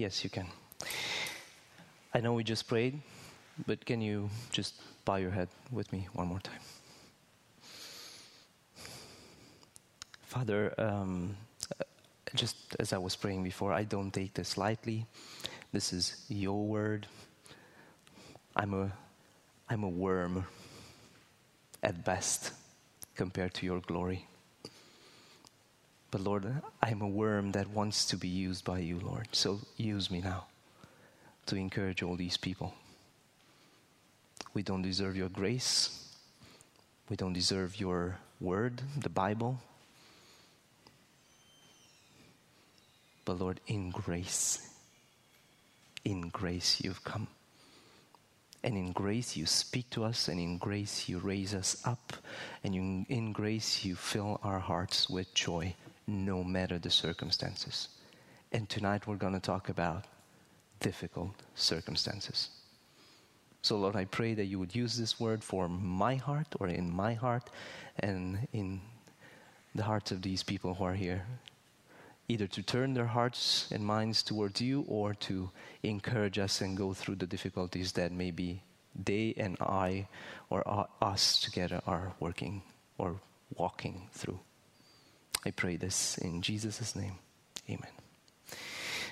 Yes, you can. I know we just prayed, but can you just bow your head with me one more time? Father, um, just as I was praying before, I don't take this lightly. This is your word. I'm a, I'm a worm at best compared to your glory. But Lord, I'm a worm that wants to be used by you, Lord. So use me now to encourage all these people. We don't deserve your grace. We don't deserve your word, the Bible. But Lord, in grace, in grace you've come. And in grace you speak to us, and in grace you raise us up, and in, in grace you fill our hearts with joy, no matter the circumstances. And tonight we're going to talk about difficult circumstances. So, Lord, I pray that you would use this word for my heart or in my heart and in the hearts of these people who are here either to turn their hearts and minds towards you or to encourage us and go through the difficulties that maybe they and I or us together are working or walking through. I pray this in Jesus' name. Amen.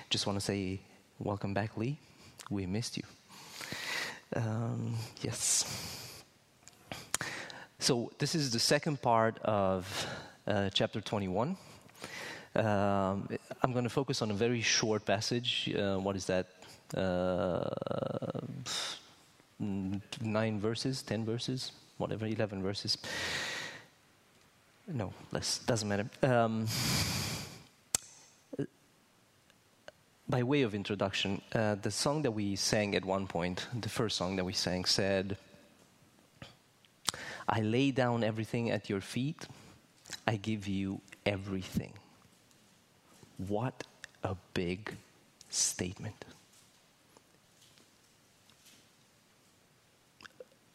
Just want to say, welcome back, Lee. We missed you. Um, yes. So, this is the second part of uh, chapter 21. Um, I'm going to focus on a very short passage. Uh, what is that? Uh, nine verses, ten verses, whatever, eleven verses. No, less, doesn't matter. Um, by way of introduction, uh, the song that we sang at one point, the first song that we sang, said, I lay down everything at your feet, I give you everything. What a big statement.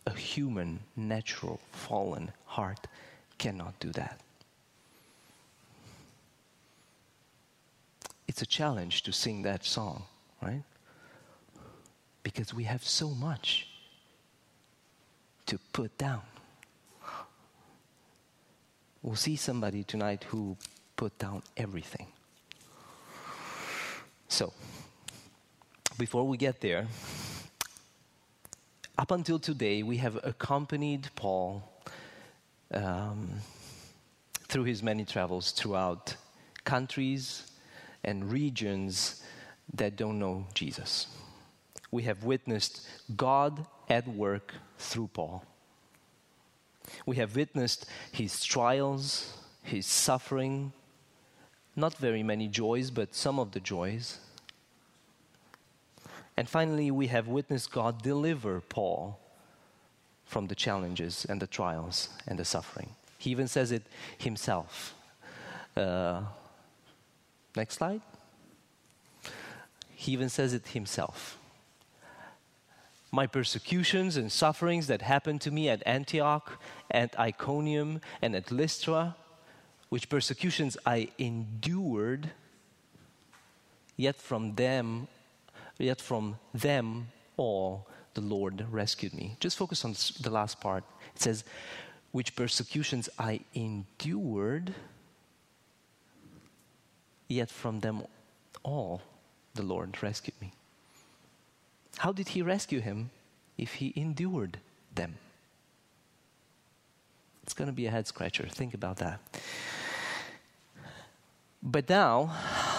A human, natural, fallen heart cannot do that. It's a challenge to sing that song, right? Because we have so much to put down. We'll see somebody tonight who put down everything. So, before we get there, up until today, we have accompanied Paul um, through his many travels throughout countries and regions that don't know Jesus. We have witnessed God at work through Paul. We have witnessed his trials, his suffering, not very many joys, but some of the joys. And finally, we have witnessed God deliver Paul from the challenges and the trials and the suffering. He even says it himself. Uh, next slide. He even says it himself. My persecutions and sufferings that happened to me at Antioch, at Iconium, and at Lystra, which persecutions I endured, yet from them yet from them all the Lord rescued me. Just focus on the last part. It says, which persecutions I endured, yet from them all the Lord rescued me. How did he rescue him if he endured them? It's going to be a head scratcher. Think about that. But now,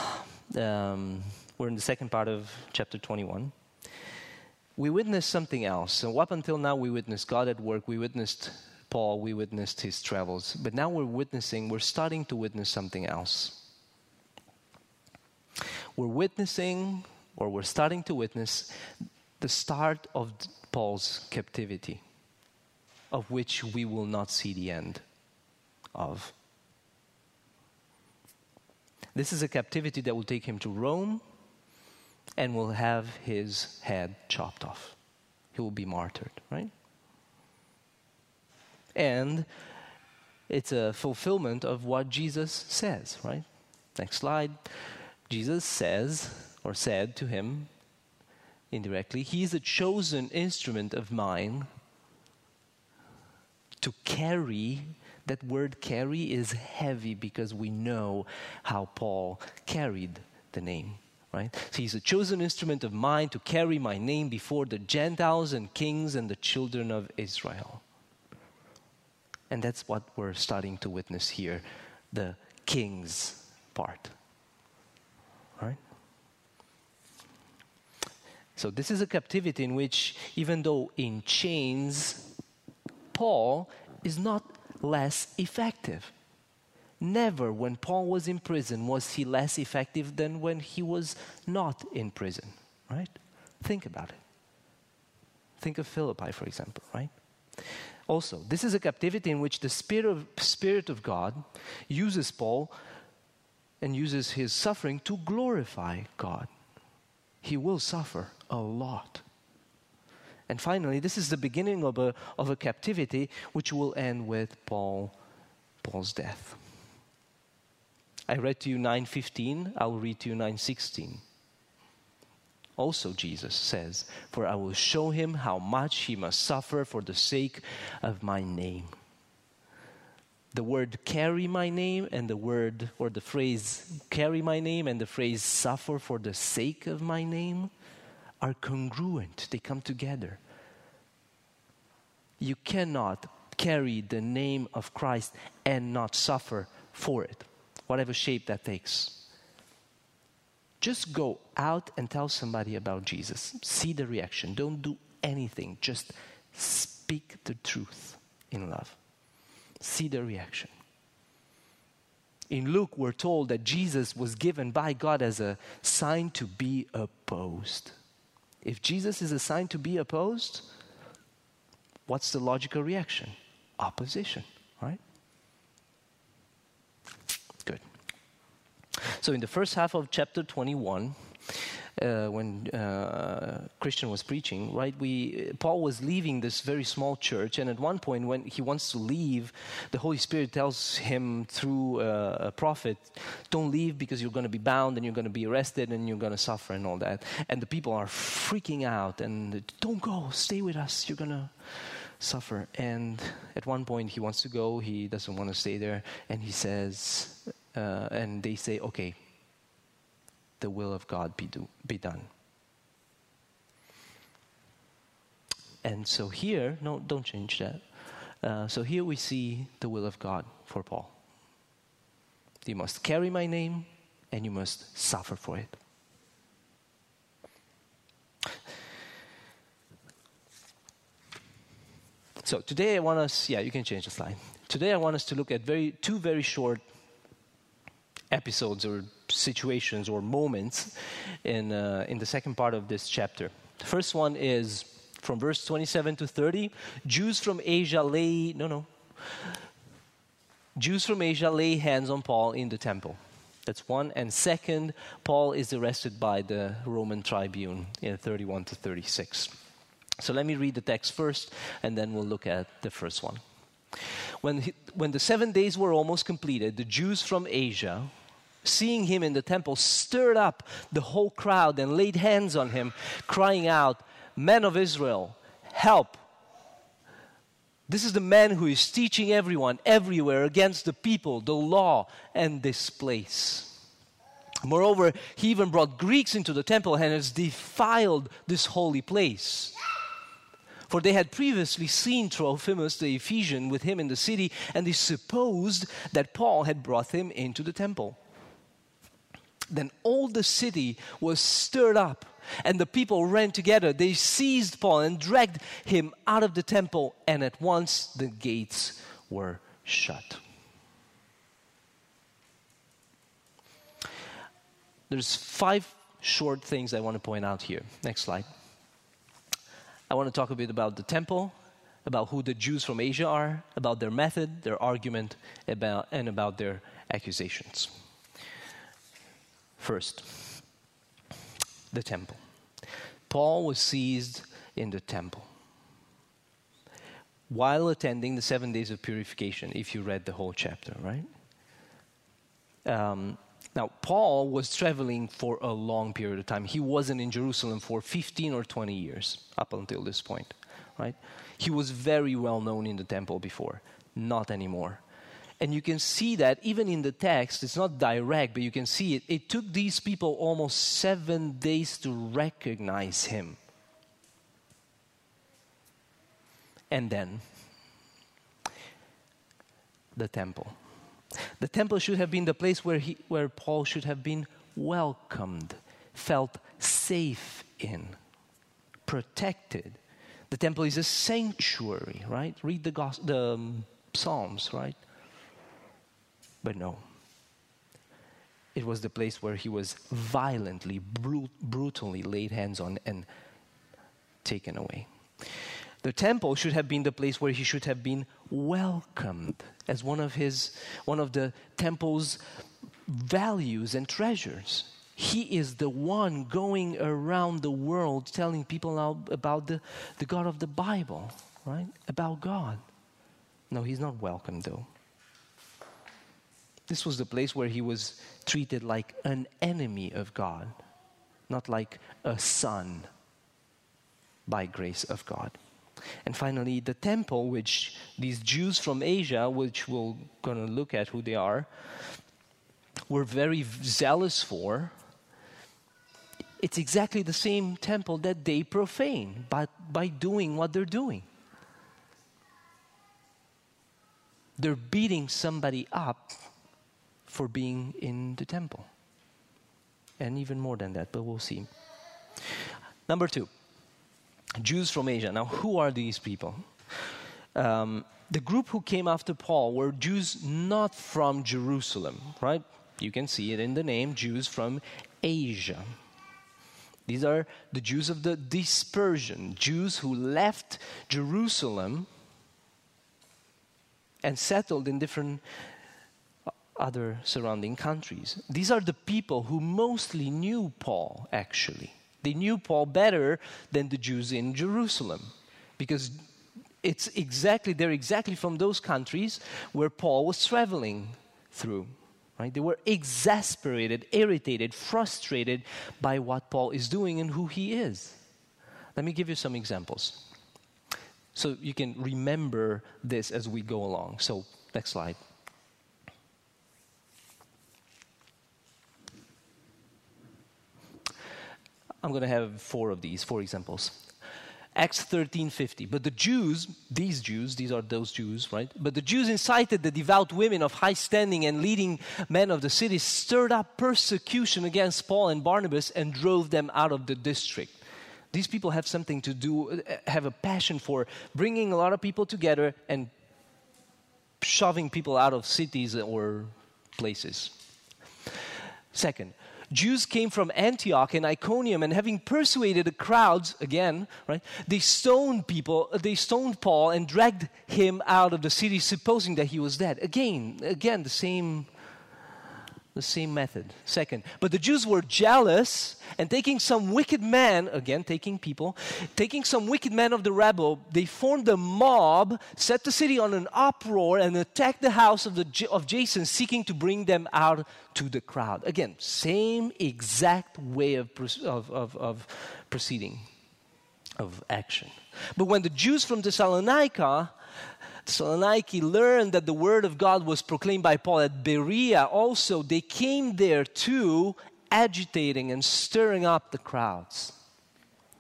um, we're in the second part of chapter 21. We witnessed something else. So, up until now, we witnessed God at work, we witnessed Paul, we witnessed his travels. But now we're witnessing, we're starting to witness something else. We're witnessing, or we're starting to witness, the start of Paul's captivity, of which we will not see the end of. This is a captivity that will take him to Rome and will have his head chopped off. He will be martyred, right? And it's a fulfillment of what Jesus says, right? Next slide. Jesus says, or said to him indirectly, He is a chosen instrument of mine to carry. That word carry is heavy because we know how Paul carried the name. Right? So he's a chosen instrument of mine to carry my name before the Gentiles and kings and the children of Israel. And that's what we're starting to witness here the king's part. So, this is a captivity in which, even though in chains, Paul is not less effective. Never, when Paul was in prison, was he less effective than when he was not in prison, right? Think about it. Think of Philippi, for example, right? Also, this is a captivity in which the Spirit of, Spirit of God uses Paul and uses his suffering to glorify God. He will suffer a lot. And finally, this is the beginning of a, of a captivity which will end with Paul, Paul's death. I read to you 9:15, I will read to you 9:16. Also, Jesus says, For I will show him how much he must suffer for the sake of my name. The word carry my name and the word or the phrase carry my name and the phrase suffer for the sake of my name are congruent, they come together. You cannot carry the name of Christ and not suffer for it, whatever shape that takes. Just go out and tell somebody about Jesus. See the reaction. Don't do anything. Just speak the truth in love. See the reaction. In Luke, we're told that Jesus was given by God as a sign to be opposed. If Jesus is a sign to be opposed, what's the logical reaction? Opposition, right? Good. So, in the first half of chapter 21, uh, when uh, Christian was preaching, right? We Paul was leaving this very small church, and at one point, when he wants to leave, the Holy Spirit tells him through uh, a prophet, "Don't leave because you're going to be bound and you're going to be arrested and you're going to suffer and all that." And the people are freaking out and don't go, stay with us. You're going to suffer. And at one point, he wants to go. He doesn't want to stay there, and he says, uh, and they say, "Okay." the will of God be, do, be done. And so here, no, don't change that. Uh, so here we see the will of God for Paul. You must carry my name and you must suffer for it. So today I want us, yeah, you can change the slide. Today I want us to look at very, two very short episodes or situations or moments in, uh, in the second part of this chapter. The first one is from verse 27 to 30 Jews from Asia lay, no, no. Jews from Asia lay hands on Paul in the temple. That's one. And second, Paul is arrested by the Roman tribune in 31 to 36. So let me read the text first, and then we'll look at the first one. When, he, when the seven days were almost completed, the Jews from Asia, seeing him in the temple, stirred up the whole crowd and laid hands on him, crying out, Men of Israel, help! This is the man who is teaching everyone, everywhere, against the people, the law, and this place. Moreover, he even brought Greeks into the temple and has defiled this holy place. For they had previously seen Trophimus the Ephesian with him in the city, and they supposed that Paul had brought him into the temple. Then all the city was stirred up, and the people ran together. They seized Paul and dragged him out of the temple, and at once the gates were shut. There's five short things I want to point out here. Next slide. I want to talk a bit about the temple, about who the Jews from Asia are, about their method, their argument, about, and about their accusations. First, the temple. Paul was seized in the temple while attending the seven days of purification, if you read the whole chapter, right? Um, Now, Paul was traveling for a long period of time. He wasn't in Jerusalem for 15 or 20 years up until this point, right? He was very well known in the temple before, not anymore. And you can see that even in the text, it's not direct, but you can see it. It took these people almost seven days to recognize him. And then, the temple. The temple should have been the place where, he, where Paul should have been welcomed, felt safe in, protected. The temple is a sanctuary, right? Read the, gos- the um, Psalms, right? But no. It was the place where he was violently, brut- brutally laid hands on and taken away. The temple should have been the place where he should have been welcomed as one of his one of the temple's values and treasures. He is the one going around the world telling people about the, the God of the Bible, right? About God. No, he's not welcome though. This was the place where he was treated like an enemy of God, not like a son by grace of God. And finally, the temple, which these Jews from Asia, which we're going to look at who they are, were very zealous for. It's exactly the same temple that they profane by, by doing what they're doing. They're beating somebody up for being in the temple. And even more than that, but we'll see. Number two, Jews from Asia. Now, who are these people? Um, the group who came after Paul were Jews not from Jerusalem, right? You can see it in the name Jews from Asia. These are the Jews of the dispersion, Jews who left Jerusalem and settled in different other surrounding countries. These are the people who mostly knew Paul, actually. They knew Paul better than the Jews in Jerusalem because it's exactly they're exactly from those countries where Paul was traveling through. Right? They were exasperated, irritated, frustrated by what Paul is doing and who he is. Let me give you some examples. So you can remember this as we go along. So, next slide. I'm going to have four of these, four examples. Acts 13:50. But the Jews, these Jews, these are those Jews, right? But the Jews incited the devout women of high standing and leading men of the city, stirred up persecution against Paul and Barnabas, and drove them out of the district. These people have something to do, uh, have a passion for bringing a lot of people together and shoving people out of cities or places. Second, Jews came from Antioch and Iconium, and having persuaded the crowds again, right, they stoned people, they stoned Paul and dragged him out of the city, supposing that he was dead. Again, again, the same the same method. Second, but the Jews were jealous and taking some wicked man, again, taking people, taking some wicked men of the rebel, they formed a mob, set the city on an uproar, and attacked the house of, the, of Jason, seeking to bring them out to the crowd. Again, same exact way of, of, of, of proceeding, of action. But when the Jews from Thessalonica Thessaloniki learned that the word of God was proclaimed by Paul at Berea, also they came there too, agitating and stirring up the crowds.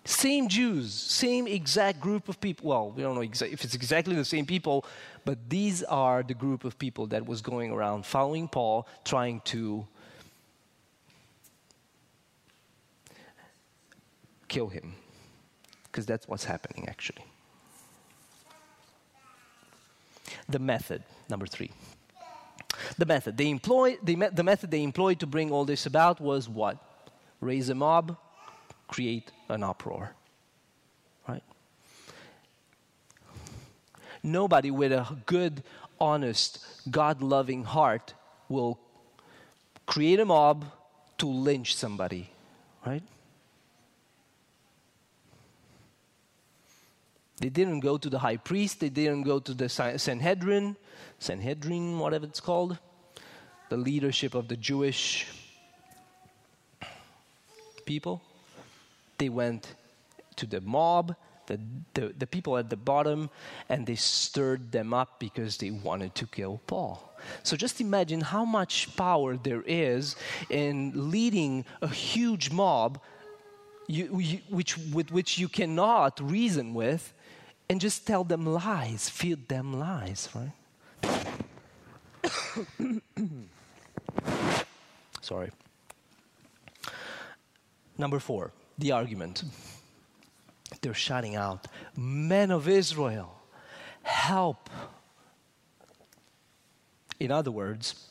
Same Jews, same exact group of people. Well, we don't know exa- if it's exactly the same people, but these are the group of people that was going around following Paul, trying to kill him. Because that's what's happening, actually. The method, number three. The method they employ, the, me- the method they employed to bring all this about was what? Raise a mob, create an uproar. Right? Nobody with a good, honest, God loving heart will create a mob to lynch somebody. Right? They didn't go to the high priest, they didn't go to the Sanhedrin, Sanhedrin, whatever it's called. the leadership of the Jewish people. They went to the mob, the, the, the, people at the bottom, and they stirred them up because they wanted to kill Paul. So just imagine how much power there is in leading a huge mob you, you, which, with which you cannot reason with and just tell them lies, feed them lies, right? Sorry. Number four, the argument. They're shouting out, Men of Israel, help. In other words,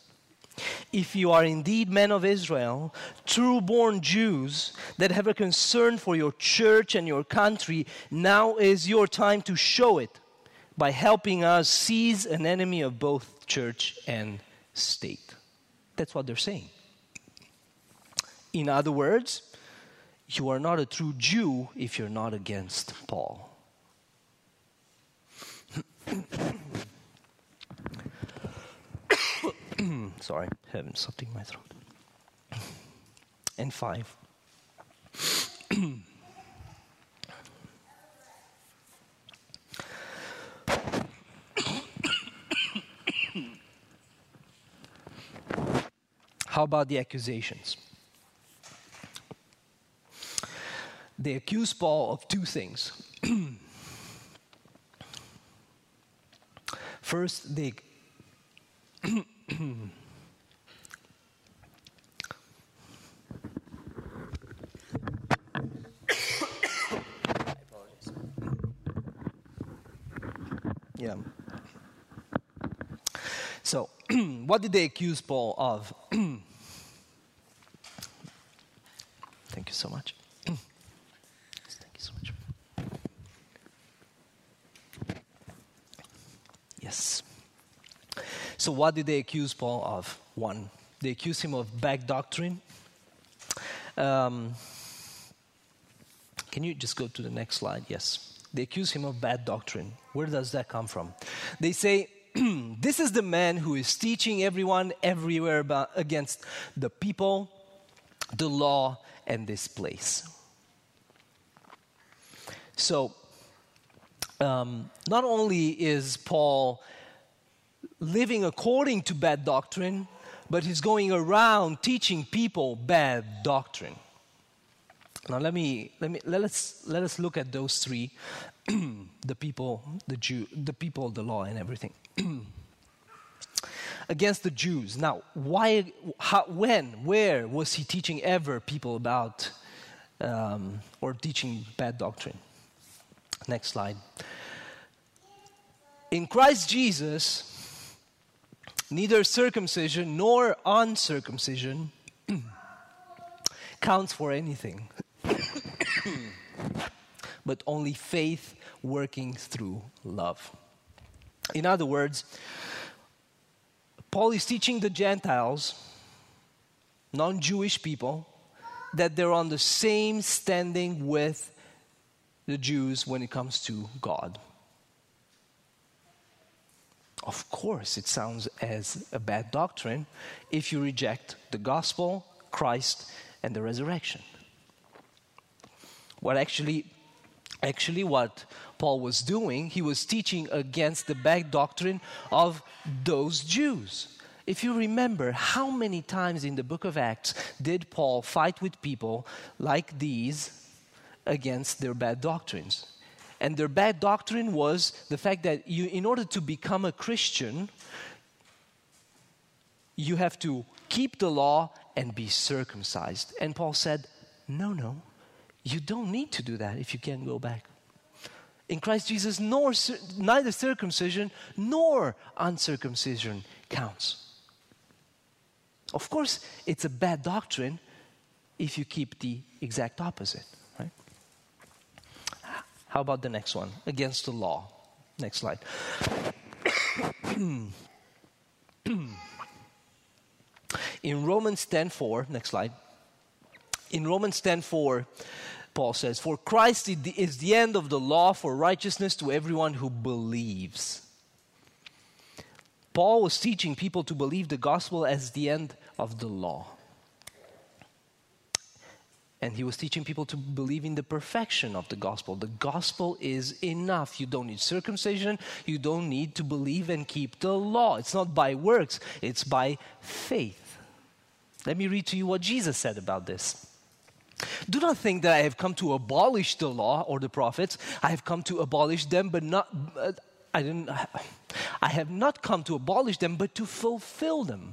if you are indeed men of Israel, true born Jews that have a concern for your church and your country, now is your time to show it by helping us seize an enemy of both church and state. That's what they're saying. In other words, you are not a true Jew if you're not against Paul. Sorry, having something in my throat. And five. How about the accusations? They accuse Paul of two things. First, they yeah. So, what did they accuse Paul of? Thank you so much. Thank you so much. Yes. So, what did they accuse Paul of? One, they accused him of back doctrine. Um, can you just go to the next slide? Yes. They accuse him of bad doctrine. Where does that come from? They say, This is the man who is teaching everyone everywhere about, against the people, the law, and this place. So, um, not only is Paul living according to bad doctrine, but he's going around teaching people bad doctrine. Now let me let me let us let us look at those three, the people, the Jew, the people, the law, and everything. Against the Jews. Now, why, how, when, where was he teaching ever people about um, or teaching bad doctrine? Next slide. In Christ Jesus, neither circumcision nor uncircumcision counts for anything, but only faith working through love. In other words, Paul is teaching the Gentiles, non Jewish people, that they're on the same standing with the Jews when it comes to God. Of course, it sounds as a bad doctrine if you reject the gospel, Christ, and the resurrection. What actually, actually, what Paul was doing, he was teaching against the bad doctrine of those Jews. If you remember, how many times in the book of Acts did Paul fight with people like these against their bad doctrines? And their bad doctrine was the fact that you, in order to become a Christian, you have to keep the law and be circumcised. And Paul said, No, no, you don't need to do that if you can go back. In Christ Jesus, nor, neither circumcision nor uncircumcision counts. Of course, it's a bad doctrine if you keep the exact opposite. How about the next one? Against the law. Next slide. In Romans 10:4, next slide. In Romans 10:4, Paul says, "For Christ is the end of the law for righteousness to everyone who believes." Paul was teaching people to believe the gospel as the end of the law. And he was teaching people to believe in the perfection of the gospel. The gospel is enough. You don't need circumcision. You don't need to believe and keep the law. It's not by works, it's by faith. Let me read to you what Jesus said about this. Do not think that I have come to abolish the law or the prophets. I have come to abolish them, but not. Uh, I didn't. I have not come to abolish them, but to fulfill them.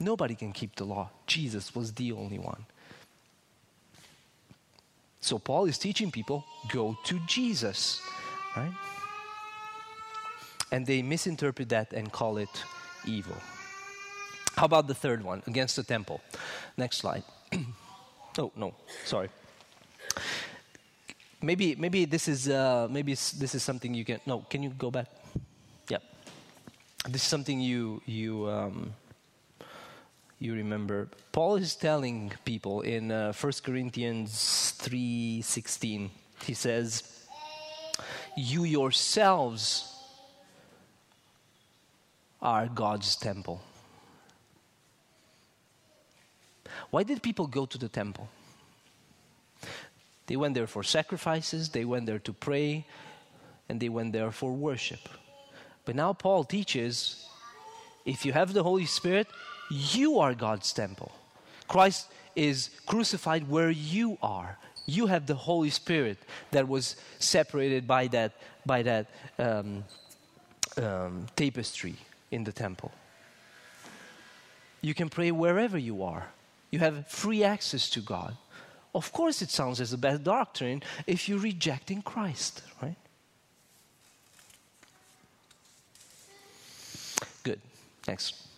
Nobody can keep the law. Jesus was the only one. So Paul is teaching people go to Jesus, right? And they misinterpret that and call it evil. How about the third one, against the temple? Next slide. oh, no, sorry. Maybe, maybe this is uh, maybe this is something you can. No, can you go back? Yep. This is something you you um, you remember. Paul is telling people in uh, 1 corinthians 3.16 he says you yourselves are god's temple. Why did people go to the temple? They went there for sacrifices they went there to pray and they went there for worship. But now paul teaches if you have the holy spirit you are God's temple. Christ is crucified where you are. You have the Holy Spirit that was separated by that, by that um, um, tapestry in the temple. You can pray wherever you are. You have free access to God. Of course, it sounds as a bad doctrine if you're rejecting Christ, right? Good. Next.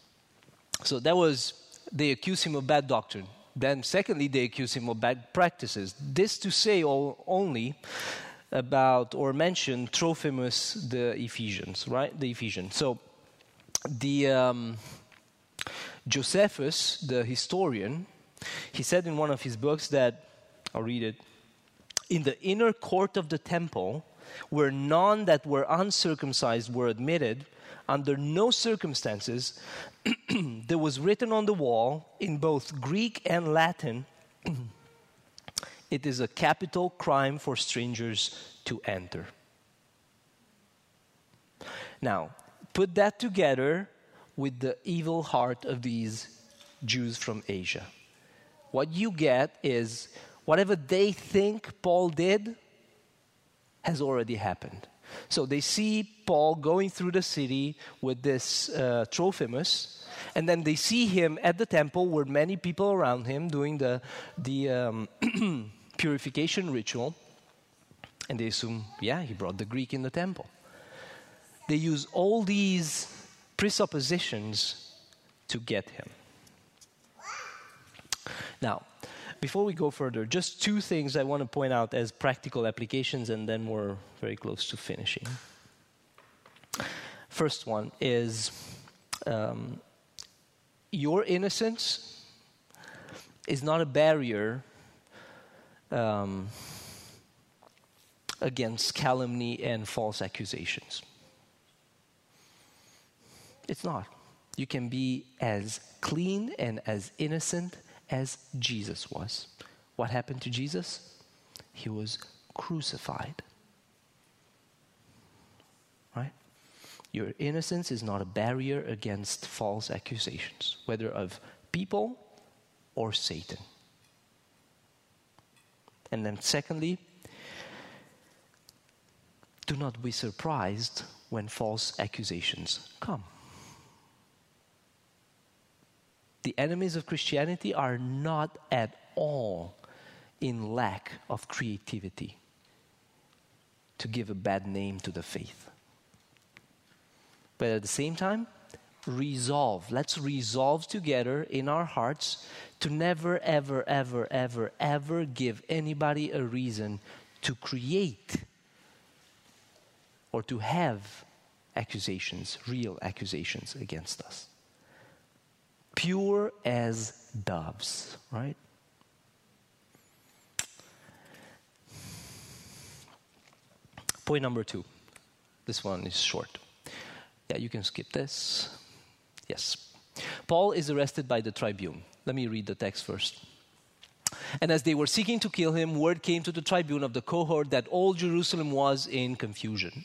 So that was, they accuse him of bad doctrine. Then, secondly, they accuse him of bad practices. This to say all, only about or mention Trophimus the Ephesians, right? The Ephesians. So, the um, Josephus, the historian, he said in one of his books that, I'll read it, in the inner court of the temple, where none that were uncircumcised were admitted, under no circumstances, there was written on the wall in both Greek and Latin it is a capital crime for strangers to enter. Now, put that together with the evil heart of these Jews from Asia. What you get is whatever they think Paul did has already happened. So they see Paul going through the city with this uh, Trophimus, and then they see him at the temple with many people around him doing the, the um, purification ritual. And they assume, yeah, he brought the Greek in the temple. They use all these presuppositions to get him. Now, before we go further, just two things I want to point out as practical applications, and then we're very close to finishing. First one is um, your innocence is not a barrier um, against calumny and false accusations. It's not. You can be as clean and as innocent as Jesus was. What happened to Jesus? He was crucified. Right? Your innocence is not a barrier against false accusations, whether of people or Satan. And then, secondly, do not be surprised when false accusations come. The enemies of Christianity are not at all in lack of creativity to give a bad name to the faith. But at the same time, resolve. Let's resolve together in our hearts to never, ever, ever, ever, ever give anybody a reason to create or to have accusations, real accusations against us. Pure as doves, right? Point number two. This one is short. Yeah, you can skip this. Yes. Paul is arrested by the tribune. Let me read the text first. And as they were seeking to kill him, word came to the tribune of the cohort that all Jerusalem was in confusion.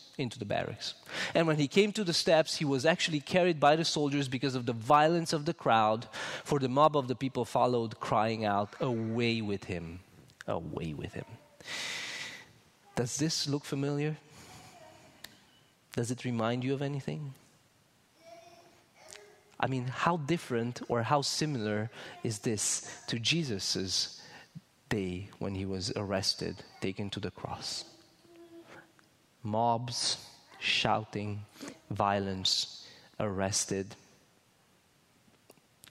into the barracks. And when he came to the steps, he was actually carried by the soldiers because of the violence of the crowd, for the mob of the people followed, crying out, Away with him! Away with him! Does this look familiar? Does it remind you of anything? I mean, how different or how similar is this to Jesus' day when he was arrested, taken to the cross? Mobs, shouting, violence, arrested.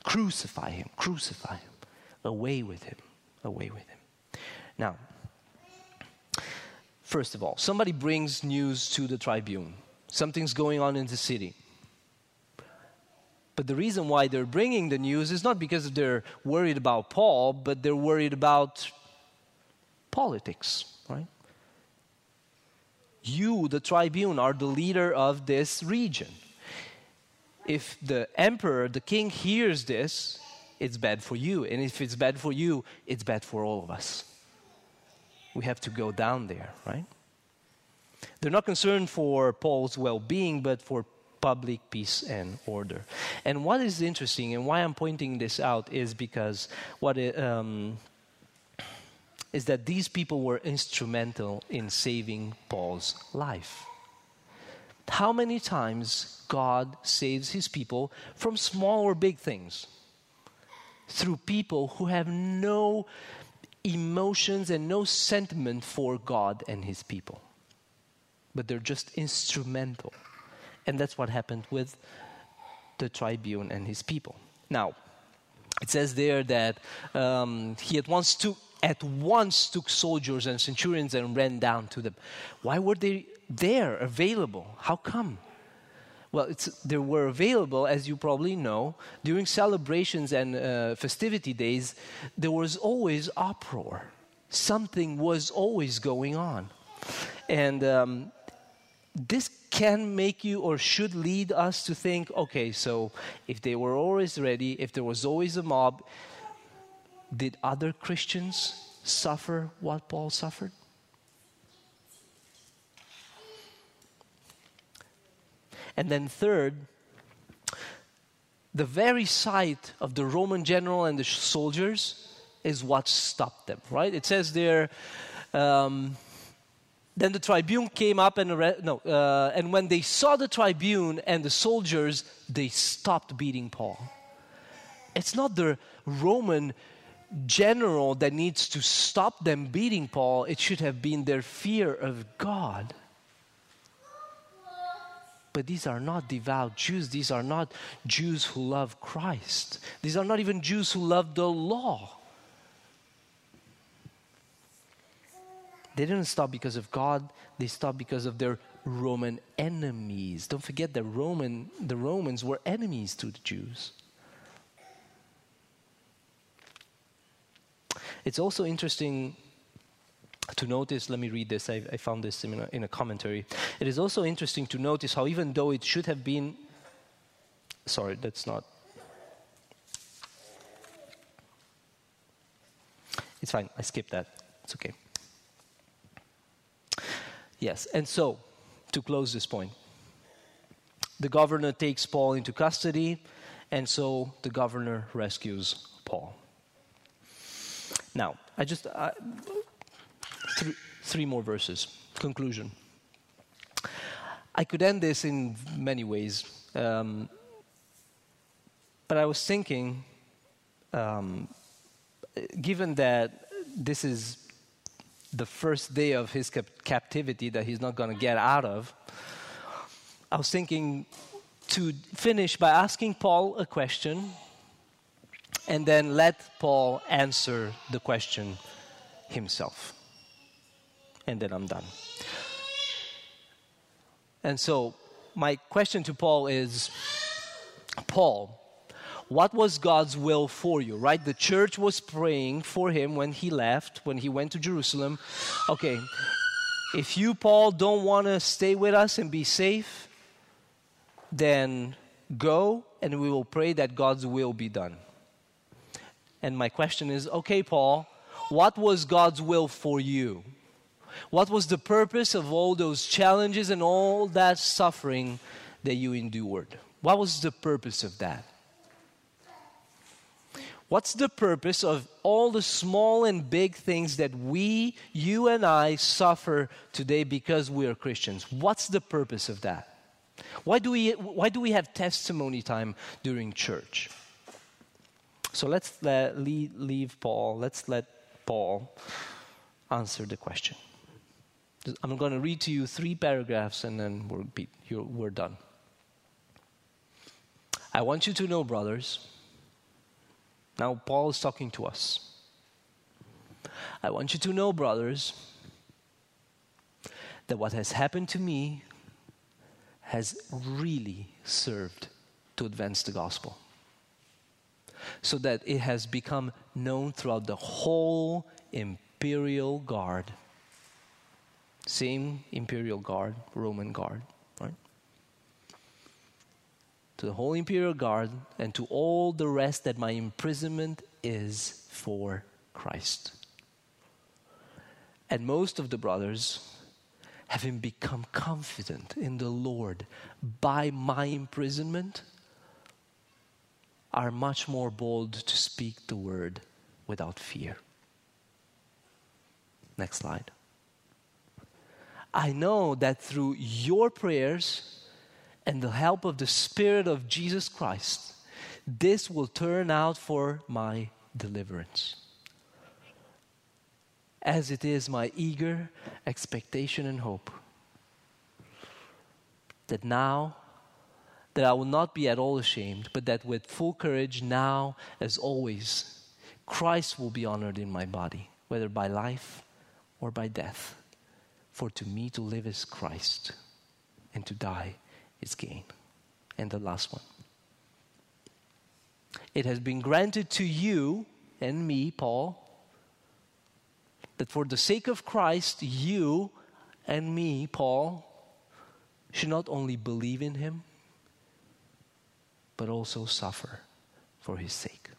Crucify him, crucify him, away with him, away with him. Now, First of all, somebody brings news to the tribune. Something's going on in the city. But the reason why they're bringing the news is not because they're worried about Paul, but they're worried about politics, right? You, the tribune, are the leader of this region. If the emperor, the king, hears this, it's bad for you. And if it's bad for you, it's bad for all of us we have to go down there, right? They're not concerned for Paul's well being, but for public peace and order. And what is interesting and why I'm pointing this out is because what it, um, is that these people were instrumental in saving Paul's life. How many times God saves his people from small or big things? Through people who have no emotions and no sentiment for God and His people. But they're just instrumental. And that's what happened with the tribune and his people. Now, it says there that um, he at once took at once took soldiers and centurions and ran down to them. Why were they there, available? How come? Well, they were available, as you probably know, during celebrations and uh, festivity days. There was always uproar. Something was always going on, and um, this can make you or should lead us to think: okay, so if they were always ready, if there was always a mob, did other Christians suffer what Paul suffered? And then, third, the very sight of the Roman general and the soldiers is what stopped them, right? It says there, um, then the tribune came up and no, uh, and when they saw the tribune and the soldiers, they stopped beating Paul. It's not the Roman general that needs to stop them beating Paul. It should have been their fear of God. But these are not devout Jews. These are not Jews who love Christ. These are not even Jews who love the law. They didn't stop because of God, they stopped because of their Roman enemies. Don't forget that Roman, the Romans were enemies to the Jews. It's also interesting to notice, let me read this, I, I found this in a, in a commentary. It is also interesting to notice how, even though it should have been, sorry, that's not. It's fine, I skipped that. It's okay. Yes, and so, to close this point, the governor takes Paul into custody, and so the governor rescues Paul. Now, I just, uh, th- three more verses. Conclusion. I could end this in many ways, um, but I was thinking, um, given that this is the first day of his cap- captivity that he's not going to get out of, I was thinking to finish by asking Paul a question and then let Paul answer the question himself. And then I'm done. And so, my question to Paul is Paul, what was God's will for you, right? The church was praying for him when he left, when he went to Jerusalem. Okay, if you, Paul, don't want to stay with us and be safe, then go and we will pray that God's will be done. And my question is okay, Paul, what was God's will for you? What was the purpose of all those challenges and all that suffering that you endured? What was the purpose of that? What's the purpose of all the small and big things that we, you and I, suffer today because we are Christians? What's the purpose of that? Why do we, why do we have testimony time during church? So let's let, leave, Paul, let's let Paul answer the question. I'm going to read to you three paragraphs and then we're, we're done. I want you to know, brothers, now Paul is talking to us. I want you to know, brothers, that what has happened to me has really served to advance the gospel. So that it has become known throughout the whole imperial guard. Same imperial guard, Roman guard, right? To the whole imperial guard and to all the rest that my imprisonment is for Christ. And most of the brothers having become confident in the Lord by my imprisonment, are much more bold to speak the word without fear. Next slide. I know that through your prayers and the help of the Spirit of Jesus Christ, this will turn out for my deliverance as it is my eager expectation and hope that now that I will not be at all ashamed, but that with full courage, now as always, Christ will be honored in my body, whether by life or by death. For to me to live is Christ, and to die is gain. And the last one. It has been granted to you and me, Paul, that for the sake of Christ, you and me, Paul, should not only believe in him, but also suffer for his sake.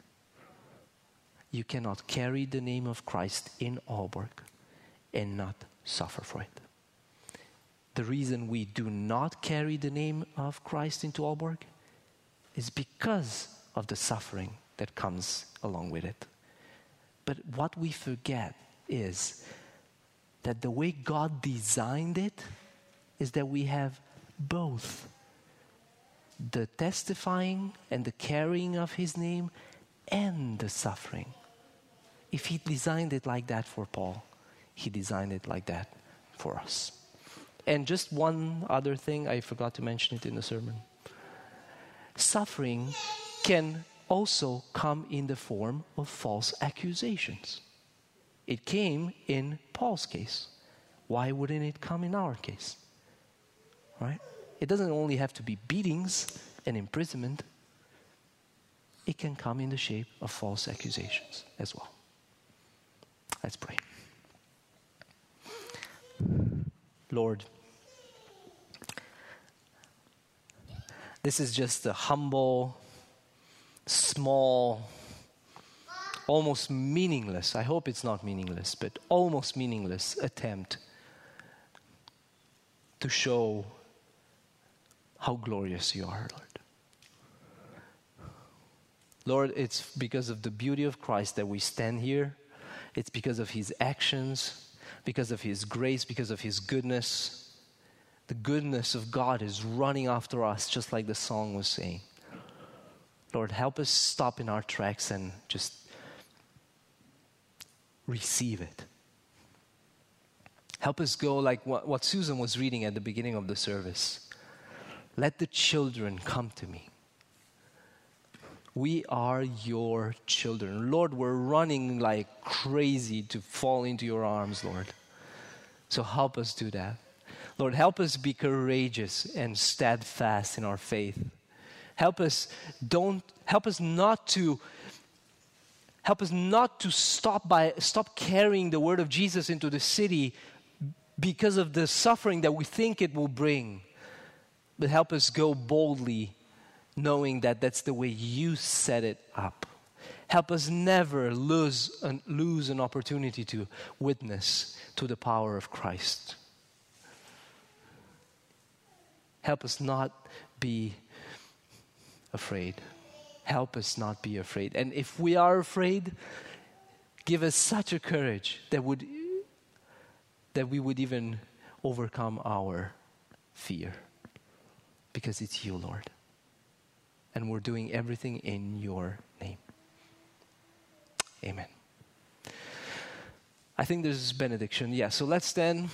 You cannot carry the name of Christ in Aalborg and not suffer for it. The reason we do not carry the name of Christ into Aalborg is because of the suffering that comes along with it. But what we forget is that the way God designed it is that we have both the testifying and the carrying of His name and the suffering. If He designed it like that for Paul, He designed it like that for us. And just one other thing, I forgot to mention it in the sermon. Suffering can also come in the form of false accusations. It came in Paul's case. Why wouldn't it come in our case? Right? It doesn't only have to be beatings and imprisonment, it can come in the shape of false accusations as well. Let's pray. Lord, this is just a humble, small, almost meaningless, I hope it's not meaningless, but almost meaningless attempt to show how glorious you are, Lord. Lord, it's because of the beauty of Christ that we stand here. It's because of his actions, because of his grace, because of his goodness. The goodness of God is running after us, just like the song was saying. Lord, help us stop in our tracks and just receive it. Help us go like what, Susan was reading at the beginning of the service. Let the children come to me. We are your children. Lord, we're running like crazy to fall into your arms, Lord. So help us do that. Lord, help us be courageous and steadfast in our faith. Help us don't help us not to help us not to stop by stop carrying the word of Jesus into the city because of the suffering that we think it will bring. But help us go boldly, knowing that that's the way you set it up. Help us never lose an, lose an opportunity to witness to the power of Christ. Help us not be afraid. Help us not be afraid. And if we are afraid, give us such a courage that would that we would even overcome our fear. Because it's you, Lord. And we're doing everything in your name. Amen. I think there's benediction. Yeah, so let's stand.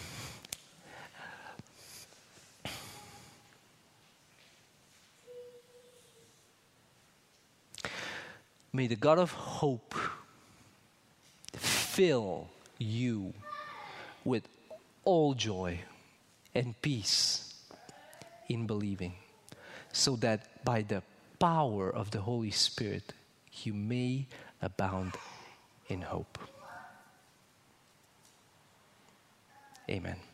May the God of hope fill you with all joy and peace in believing, so that by the power of the Holy Spirit you may abound in hope. Amen.